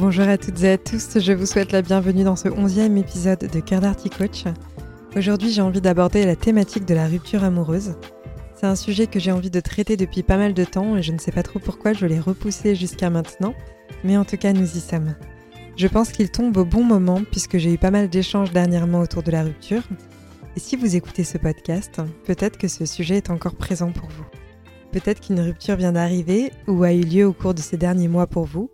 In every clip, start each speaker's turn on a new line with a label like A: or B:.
A: Bonjour à toutes et à tous, je vous souhaite la bienvenue dans ce onzième épisode de Cœur d'Arty Coach. Aujourd'hui j'ai envie d'aborder la thématique de la rupture amoureuse. C'est un sujet que j'ai envie de traiter depuis pas mal de temps et je ne sais pas trop pourquoi je l'ai repoussé jusqu'à maintenant, mais en tout cas nous y sommes. Je pense qu'il tombe au bon moment puisque j'ai eu pas mal d'échanges dernièrement autour de la rupture. Et si vous écoutez ce podcast, peut-être que ce sujet est encore présent pour vous. Peut-être qu'une rupture vient d'arriver ou a eu lieu au cours de ces derniers mois pour vous,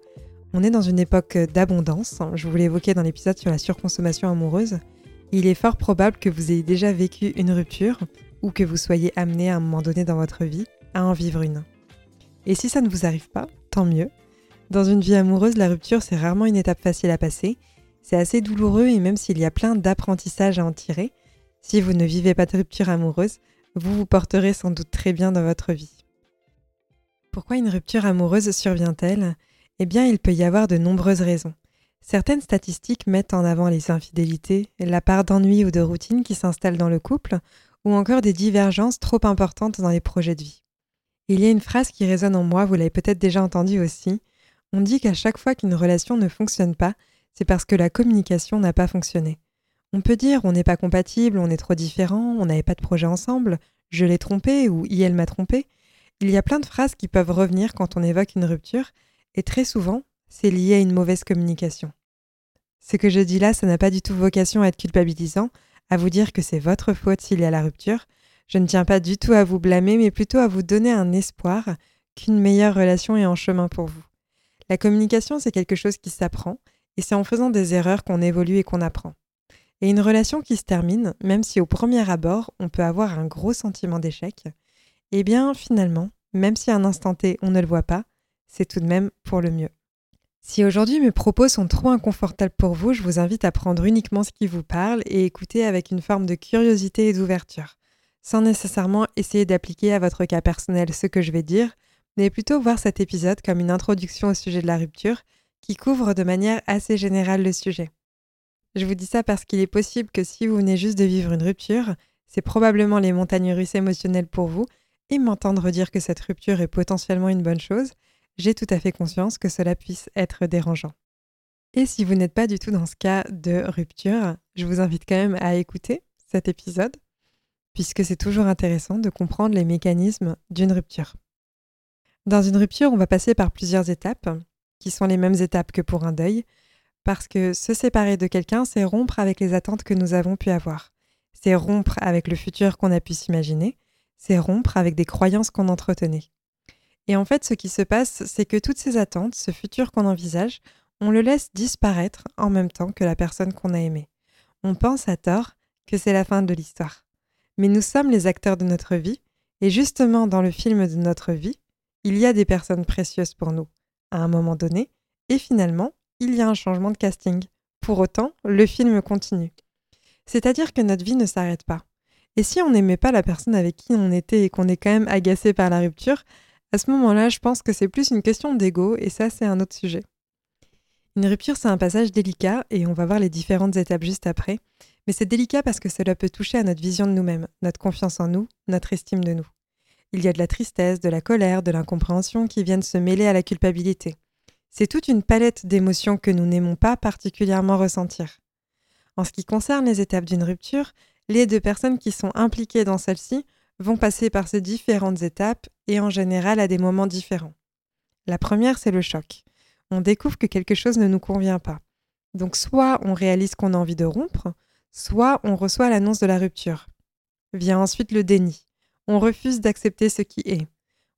A: on est dans une époque d'abondance, je vous l'ai évoqué dans l'épisode sur la surconsommation amoureuse. Il est fort probable que vous ayez déjà vécu une rupture ou que vous soyez amené à un moment donné dans votre vie à en vivre une. Et si ça ne vous arrive pas, tant mieux. Dans une vie amoureuse, la rupture, c'est rarement une étape facile à passer. C'est assez douloureux et même s'il y a plein d'apprentissages à en tirer, si vous ne vivez pas de rupture amoureuse, vous vous porterez sans doute très bien dans votre vie. Pourquoi une rupture amoureuse survient-elle? Eh bien, il peut y avoir de nombreuses raisons. Certaines statistiques mettent en avant les infidélités, la part d'ennui ou de routine qui s'installe dans le couple, ou encore des divergences trop importantes dans les projets de vie. Il y a une phrase qui résonne en moi, vous l'avez peut-être déjà entendue aussi. On dit qu'à chaque fois qu'une relation ne fonctionne pas, c'est parce que la communication n'a pas fonctionné. On peut dire on n'est pas compatible, on est trop différent, on n'avait pas de projet ensemble, je l'ai trompé ou il m'a trompé. Il y a plein de phrases qui peuvent revenir quand on évoque une rupture, et très souvent, c'est lié à une mauvaise communication. Ce que je dis là, ça n'a pas du tout vocation à être culpabilisant, à vous dire que c'est votre faute s'il y a la rupture. Je ne tiens pas du tout à vous blâmer, mais plutôt à vous donner un espoir qu'une meilleure relation est en chemin pour vous. La communication, c'est quelque chose qui s'apprend, et c'est en faisant des erreurs qu'on évolue et qu'on apprend. Et une relation qui se termine, même si au premier abord, on peut avoir un gros sentiment d'échec, eh bien finalement, même si à un instant T, on ne le voit pas, c'est tout de même pour le mieux. Si aujourd'hui mes propos sont trop inconfortables pour vous, je vous invite à prendre uniquement ce qui vous parle et écouter avec une forme de curiosité et d'ouverture, sans nécessairement essayer d'appliquer à votre cas personnel ce que je vais dire, mais plutôt voir cet épisode comme une introduction au sujet de la rupture qui couvre de manière assez générale le sujet. Je vous dis ça parce qu'il est possible que si vous venez juste de vivre une rupture, c'est probablement les montagnes russes émotionnelles pour vous, et m'entendre dire que cette rupture est potentiellement une bonne chose, j'ai tout à fait conscience que cela puisse être dérangeant. Et si vous n'êtes pas du tout dans ce cas de rupture, je vous invite quand même à écouter cet épisode, puisque c'est toujours intéressant de comprendre les mécanismes d'une rupture. Dans une rupture, on va passer par plusieurs étapes, qui sont les mêmes étapes que pour un deuil, parce que se séparer de quelqu'un, c'est rompre avec les attentes que nous avons pu avoir. C'est rompre avec le futur qu'on a pu s'imaginer, c'est rompre avec des croyances qu'on entretenait. Et en fait, ce qui se passe, c'est que toutes ces attentes, ce futur qu'on envisage, on le laisse disparaître en même temps que la personne qu'on a aimée. On pense à tort que c'est la fin de l'histoire. Mais nous sommes les acteurs de notre vie, et justement dans le film de notre vie, il y a des personnes précieuses pour nous, à un moment donné, et finalement, il y a un changement de casting. Pour autant, le film continue. C'est-à-dire que notre vie ne s'arrête pas. Et si on n'aimait pas la personne avec qui on était et qu'on est quand même agacé par la rupture, à ce moment-là, je pense que c'est plus une question d'ego et ça, c'est un autre sujet. Une rupture, c'est un passage délicat et on va voir les différentes étapes juste après. Mais c'est délicat parce que cela peut toucher à notre vision de nous-mêmes, notre confiance en nous, notre estime de nous. Il y a de la tristesse, de la colère, de l'incompréhension qui viennent se mêler à la culpabilité. C'est toute une palette d'émotions que nous n'aimons pas particulièrement ressentir. En ce qui concerne les étapes d'une rupture, les deux personnes qui sont impliquées dans celle-ci vont passer par ces différentes étapes et en général à des moments différents. La première, c'est le choc. On découvre que quelque chose ne nous convient pas. Donc soit on réalise qu'on a envie de rompre, soit on reçoit l'annonce de la rupture. Vient ensuite le déni. On refuse d'accepter ce qui est.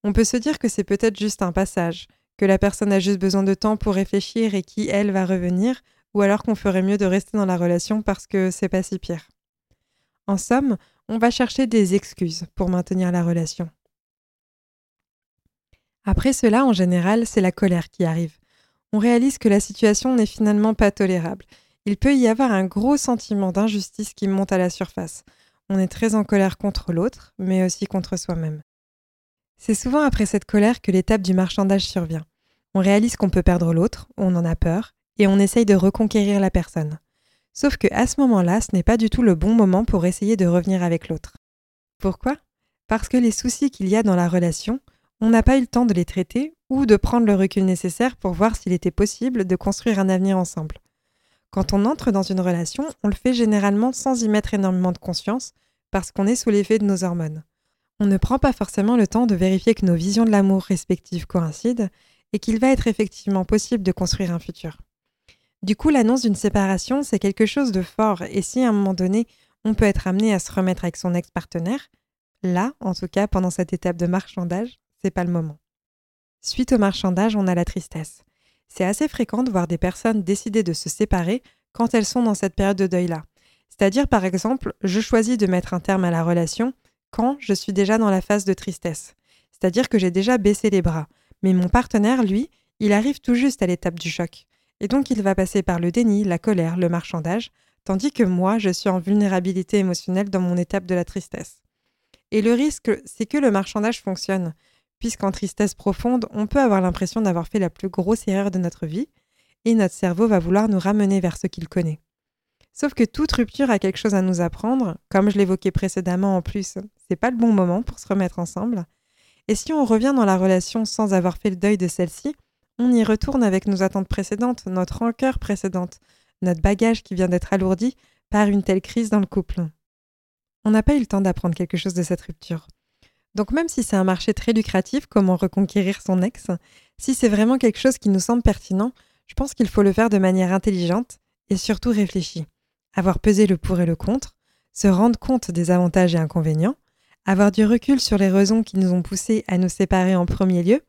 A: On peut se dire que c'est peut-être juste un passage, que la personne a juste besoin de temps pour réfléchir et qui, elle, va revenir, ou alors qu'on ferait mieux de rester dans la relation parce que c'est pas si pire. En somme, on va chercher des excuses pour maintenir la relation. Après cela, en général, c'est la colère qui arrive. on réalise que la situation n'est finalement pas tolérable. Il peut y avoir un gros sentiment d'injustice qui monte à la surface. On est très en colère contre l'autre, mais aussi contre soi-même. C'est souvent après cette colère que l'étape du marchandage survient. On réalise qu'on peut perdre l'autre, on en a peur, et on essaye de reconquérir la personne. Sauf que à ce moment-là, ce n'est pas du tout le bon moment pour essayer de revenir avec l'autre. Pourquoi? Parce que les soucis qu'il y a dans la relation, on n'a pas eu le temps de les traiter ou de prendre le recul nécessaire pour voir s'il était possible de construire un avenir ensemble. Quand on entre dans une relation, on le fait généralement sans y mettre énormément de conscience, parce qu'on est sous l'effet de nos hormones. On ne prend pas forcément le temps de vérifier que nos visions de l'amour respectives coïncident et qu'il va être effectivement possible de construire un futur. Du coup, l'annonce d'une séparation, c'est quelque chose de fort, et si à un moment donné, on peut être amené à se remettre avec son ex-partenaire, là, en tout cas pendant cette étape de marchandage, c'est pas le moment. Suite au marchandage, on a la tristesse. C'est assez fréquent de voir des personnes décider de se séparer quand elles sont dans cette période de deuil-là. C'est-à-dire, par exemple, je choisis de mettre un terme à la relation quand je suis déjà dans la phase de tristesse. C'est-à-dire que j'ai déjà baissé les bras. Mais mon partenaire, lui, il arrive tout juste à l'étape du choc. Et donc il va passer par le déni, la colère, le marchandage, tandis que moi, je suis en vulnérabilité émotionnelle dans mon étape de la tristesse. Et le risque, c'est que le marchandage fonctionne, puisqu'en tristesse profonde, on peut avoir l'impression d'avoir fait la plus grosse erreur de notre vie, et notre cerveau va vouloir nous ramener vers ce qu'il connaît. Sauf que toute rupture a quelque chose à nous apprendre, comme je l'évoquais précédemment en plus, c'est pas le bon moment pour se remettre ensemble. Et si on revient dans la relation sans avoir fait le deuil de celle-ci, on y retourne avec nos attentes précédentes, notre rancœur précédente, notre bagage qui vient d'être alourdi par une telle crise dans le couple. On n'a pas eu le temps d'apprendre quelque chose de cette rupture. Donc même si c'est un marché très lucratif, comment reconquérir son ex, si c'est vraiment quelque chose qui nous semble pertinent, je pense qu'il faut le faire de manière intelligente et surtout réfléchie. Avoir pesé le pour et le contre, se rendre compte des avantages et inconvénients, avoir du recul sur les raisons qui nous ont poussés à nous séparer en premier lieu,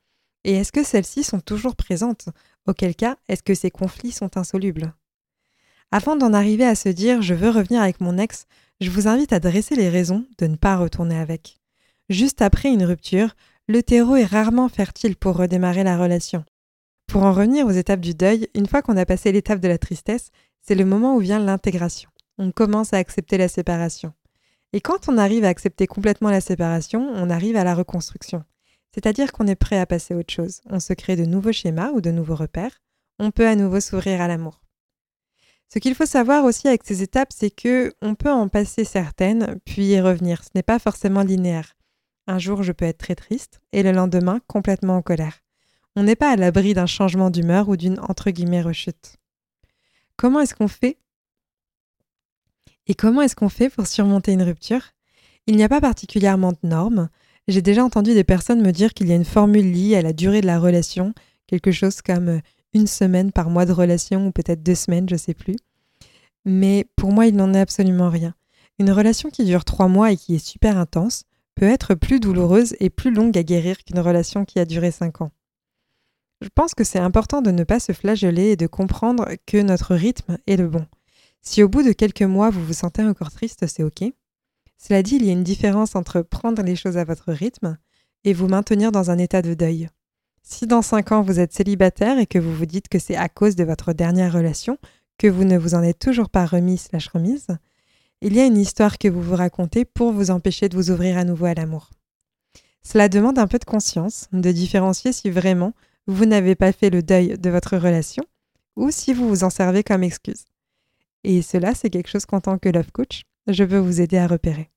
A: et est-ce que celles-ci sont toujours présentes? Auquel cas, est-ce que ces conflits sont insolubles? Avant d'en arriver à se dire je veux revenir avec mon ex, je vous invite à dresser les raisons de ne pas retourner avec. Juste après une rupture, le terreau est rarement fertile pour redémarrer la relation. Pour en revenir aux étapes du deuil, une fois qu'on a passé l'étape de la tristesse, c'est le moment où vient l'intégration. On commence à accepter la séparation. Et quand on arrive à accepter complètement la séparation, on arrive à la reconstruction. C'est-à-dire qu'on est prêt à passer à autre chose. On se crée de nouveaux schémas ou de nouveaux repères. On peut à nouveau s'ouvrir à l'amour. Ce qu'il faut savoir aussi avec ces étapes, c'est que on peut en passer certaines, puis y revenir. Ce n'est pas forcément linéaire. Un jour, je peux être très triste, et le lendemain, complètement en colère. On n'est pas à l'abri d'un changement d'humeur ou d'une entre guillemets rechute. Comment est-ce qu'on fait? Et comment est-ce qu'on fait pour surmonter une rupture? Il n'y a pas particulièrement de normes. J'ai déjà entendu des personnes me dire qu'il y a une formule liée à la durée de la relation, quelque chose comme euh, une semaine par mois de relation ou peut-être deux semaines, je sais plus. Mais pour moi, il n'en est absolument rien. Une relation qui dure trois mois et qui est super intense peut être plus douloureuse et plus longue à guérir qu'une relation qui a duré cinq ans. Je pense que c'est important de ne pas se flageller et de comprendre que notre rythme est le bon. Si au bout de quelques mois vous vous sentez encore triste, c'est ok. Cela dit, il y a une différence entre prendre les choses à votre rythme et vous maintenir dans un état de deuil. Si dans 5 ans vous êtes célibataire et que vous vous dites que c'est à cause de votre dernière relation que vous ne vous en êtes toujours pas remis slash remise, il y a une histoire que vous vous racontez pour vous empêcher de vous ouvrir à nouveau à l'amour. Cela demande un peu de conscience, de différencier si vraiment vous n'avez pas fait le deuil de votre relation ou si vous vous en servez comme excuse. Et cela, c'est quelque chose qu'en tant que love coach, je veux vous aider à repérer.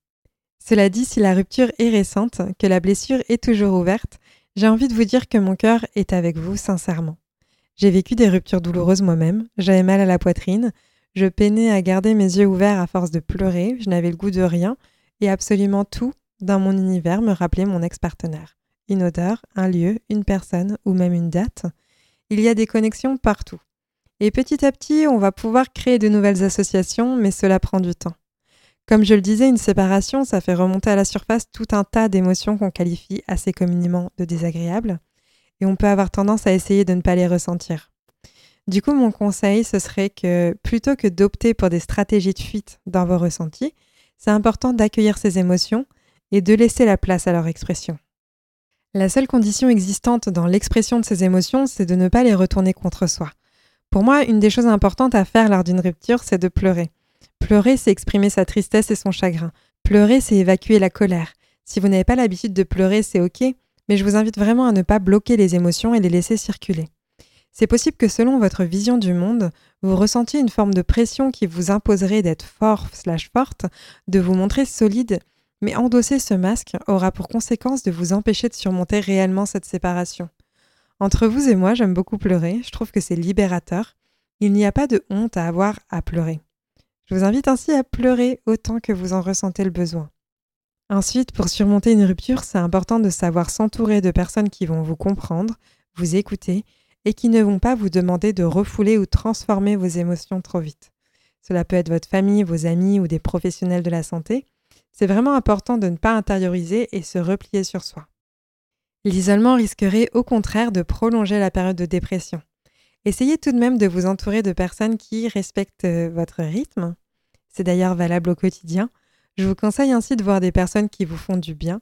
A: Cela dit, si la rupture est récente, que la blessure est toujours ouverte, j'ai envie de vous dire que mon cœur est avec vous sincèrement. J'ai vécu des ruptures douloureuses moi-même, j'avais mal à la poitrine, je peinais à garder mes yeux ouverts à force de pleurer, je n'avais le goût de rien, et absolument tout dans mon univers me rappelait mon ex-partenaire. Une odeur, un lieu, une personne ou même une date. Il y a des connexions partout. Et petit à petit, on va pouvoir créer de nouvelles associations, mais cela prend du temps. Comme je le disais, une séparation, ça fait remonter à la surface tout un tas d'émotions qu'on qualifie assez communément de désagréables, et on peut avoir tendance à essayer de ne pas les ressentir. Du coup, mon conseil, ce serait que plutôt que d'opter pour des stratégies de fuite dans vos ressentis, c'est important d'accueillir ces émotions et de laisser la place à leur expression. La seule condition existante dans l'expression de ces émotions, c'est de ne pas les retourner contre soi. Pour moi, une des choses importantes à faire lors d'une rupture, c'est de pleurer. Pleurer, c'est exprimer sa tristesse et son chagrin. Pleurer, c'est évacuer la colère. Si vous n'avez pas l'habitude de pleurer, c'est ok, mais je vous invite vraiment à ne pas bloquer les émotions et les laisser circuler. C'est possible que selon votre vision du monde, vous ressentiez une forme de pression qui vous imposerait d'être fort slash forte, de vous montrer solide, mais endosser ce masque aura pour conséquence de vous empêcher de surmonter réellement cette séparation. Entre vous et moi, j'aime beaucoup pleurer, je trouve que c'est libérateur. Il n'y a pas de honte à avoir à pleurer. Je vous invite ainsi à pleurer autant que vous en ressentez le besoin. Ensuite, pour surmonter une rupture, c'est important de savoir s'entourer de personnes qui vont vous comprendre, vous écouter et qui ne vont pas vous demander de refouler ou transformer vos émotions trop vite. Cela peut être votre famille, vos amis ou des professionnels de la santé. C'est vraiment important de ne pas intérioriser et se replier sur soi. L'isolement risquerait au contraire de prolonger la période de dépression. Essayez tout de même de vous entourer de personnes qui respectent euh, votre rythme. C'est d'ailleurs valable au quotidien. Je vous conseille ainsi de voir des personnes qui vous font du bien,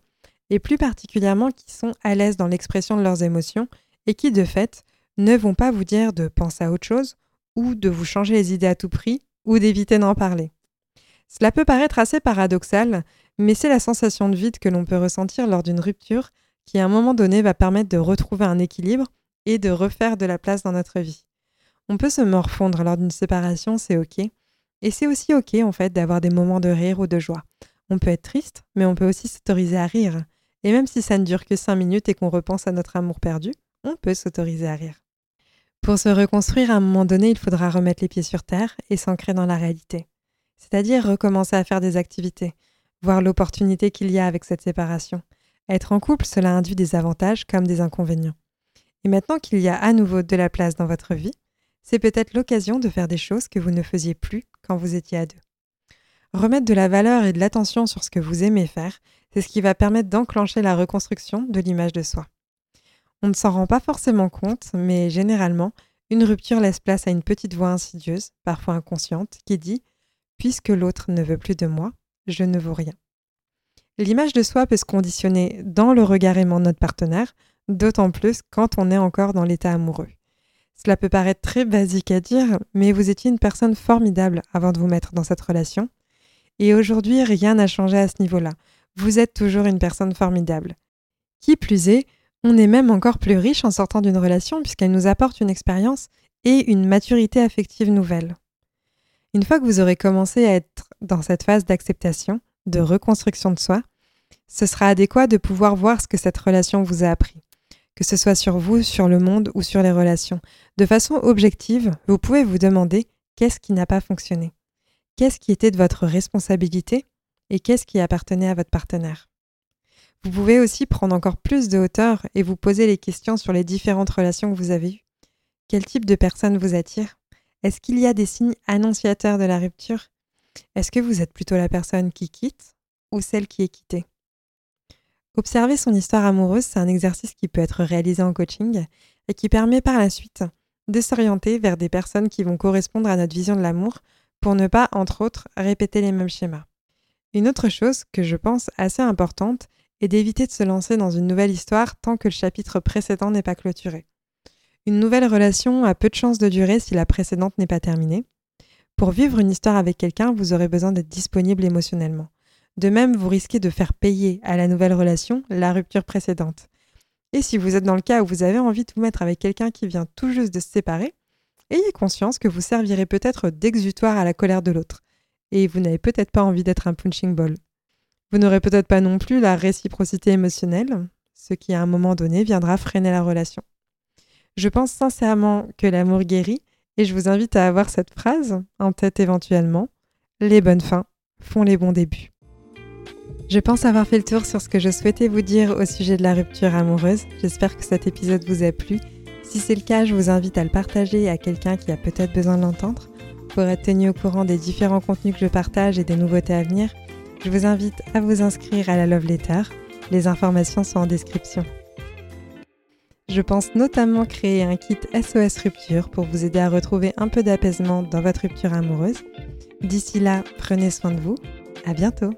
A: et plus particulièrement qui sont à l'aise dans l'expression de leurs émotions et qui, de fait, ne vont pas vous dire de penser à autre chose ou de vous changer les idées à tout prix ou d'éviter d'en parler. Cela peut paraître assez paradoxal, mais c'est la sensation de vide que l'on peut ressentir lors d'une rupture qui à un moment donné va permettre de retrouver un équilibre et de refaire de la place dans notre vie. On peut se morfondre lors d'une séparation, c'est ok. Et c'est aussi ok en fait d'avoir des moments de rire ou de joie. On peut être triste, mais on peut aussi s'autoriser à rire. Et même si ça ne dure que 5 minutes et qu'on repense à notre amour perdu, on peut s'autoriser à rire. Pour se reconstruire, à un moment donné, il faudra remettre les pieds sur terre et s'ancrer dans la réalité. C'est-à-dire recommencer à faire des activités, voir l'opportunité qu'il y a avec cette séparation. Être en couple, cela induit des avantages comme des inconvénients. Et maintenant qu'il y a à nouveau de la place dans votre vie, c'est peut-être l'occasion de faire des choses que vous ne faisiez plus vous étiez à deux. Remettre de la valeur et de l'attention sur ce que vous aimez faire, c'est ce qui va permettre d'enclencher la reconstruction de l'image de soi. On ne s'en rend pas forcément compte, mais généralement, une rupture laisse place à une petite voix insidieuse, parfois inconsciente, qui dit Puisque l'autre ne veut plus de moi, je ne vaux rien. L'image de soi peut se conditionner dans le regard aimant de notre partenaire, d'autant plus quand on est encore dans l'état amoureux. Cela peut paraître très basique à dire, mais vous étiez une personne formidable avant de vous mettre dans cette relation. Et aujourd'hui, rien n'a changé à ce niveau-là. Vous êtes toujours une personne formidable. Qui plus est, on est même encore plus riche en sortant d'une relation puisqu'elle nous apporte une expérience et une maturité affective nouvelle. Une fois que vous aurez commencé à être dans cette phase d'acceptation, de reconstruction de soi, ce sera adéquat de pouvoir voir ce que cette relation vous a appris, que ce soit sur vous, sur le monde ou sur les relations. De façon objective, vous pouvez vous demander qu'est-ce qui n'a pas fonctionné, qu'est-ce qui était de votre responsabilité et qu'est-ce qui appartenait à votre partenaire? Vous pouvez aussi prendre encore plus de hauteur et vous poser les questions sur les différentes relations que vous avez eues. Quel type de personne vous attire? Est-ce qu'il y a des signes annonciateurs de la rupture? Est-ce que vous êtes plutôt la personne qui quitte ou celle qui est quittée? Observer son histoire amoureuse, c'est un exercice qui peut être réalisé en coaching et qui permet par la suite de s'orienter vers des personnes qui vont correspondre à notre vision de l'amour pour ne pas, entre autres, répéter les mêmes schémas. Une autre chose que je pense assez importante, et d'éviter de se lancer dans une nouvelle histoire tant que le chapitre précédent n'est pas clôturé. Une nouvelle relation a peu de chances de durer si la précédente n'est pas terminée. Pour vivre une histoire avec quelqu'un, vous aurez besoin d'être disponible émotionnellement. De même, vous risquez de faire payer à la nouvelle relation la rupture précédente. Et si vous êtes dans le cas où vous avez envie de vous mettre avec quelqu'un qui vient tout juste de se séparer, ayez conscience que vous servirez peut-être d'exutoire à la colère de l'autre. Et vous n'avez peut-être pas envie d'être un punching ball. Vous n'aurez peut-être pas non plus la réciprocité émotionnelle, ce qui à un moment donné viendra freiner la relation. Je pense sincèrement que l'amour guérit et je vous invite à avoir cette phrase en tête éventuellement. Les bonnes fins font les bons débuts. Je pense avoir fait le tour sur ce que je souhaitais vous dire au sujet de la rupture amoureuse. J'espère que cet épisode vous a plu. Si c'est le cas, je vous invite à le partager à quelqu'un qui a peut-être besoin de l'entendre. Pour être tenu au courant des différents contenus que je partage et des nouveautés à venir, je vous invite à vous inscrire à la Love Letter. Les informations sont en description. Je pense notamment créer un kit SOS Rupture pour vous aider à retrouver un peu d'apaisement dans votre rupture amoureuse. D'ici là, prenez soin de vous. À bientôt!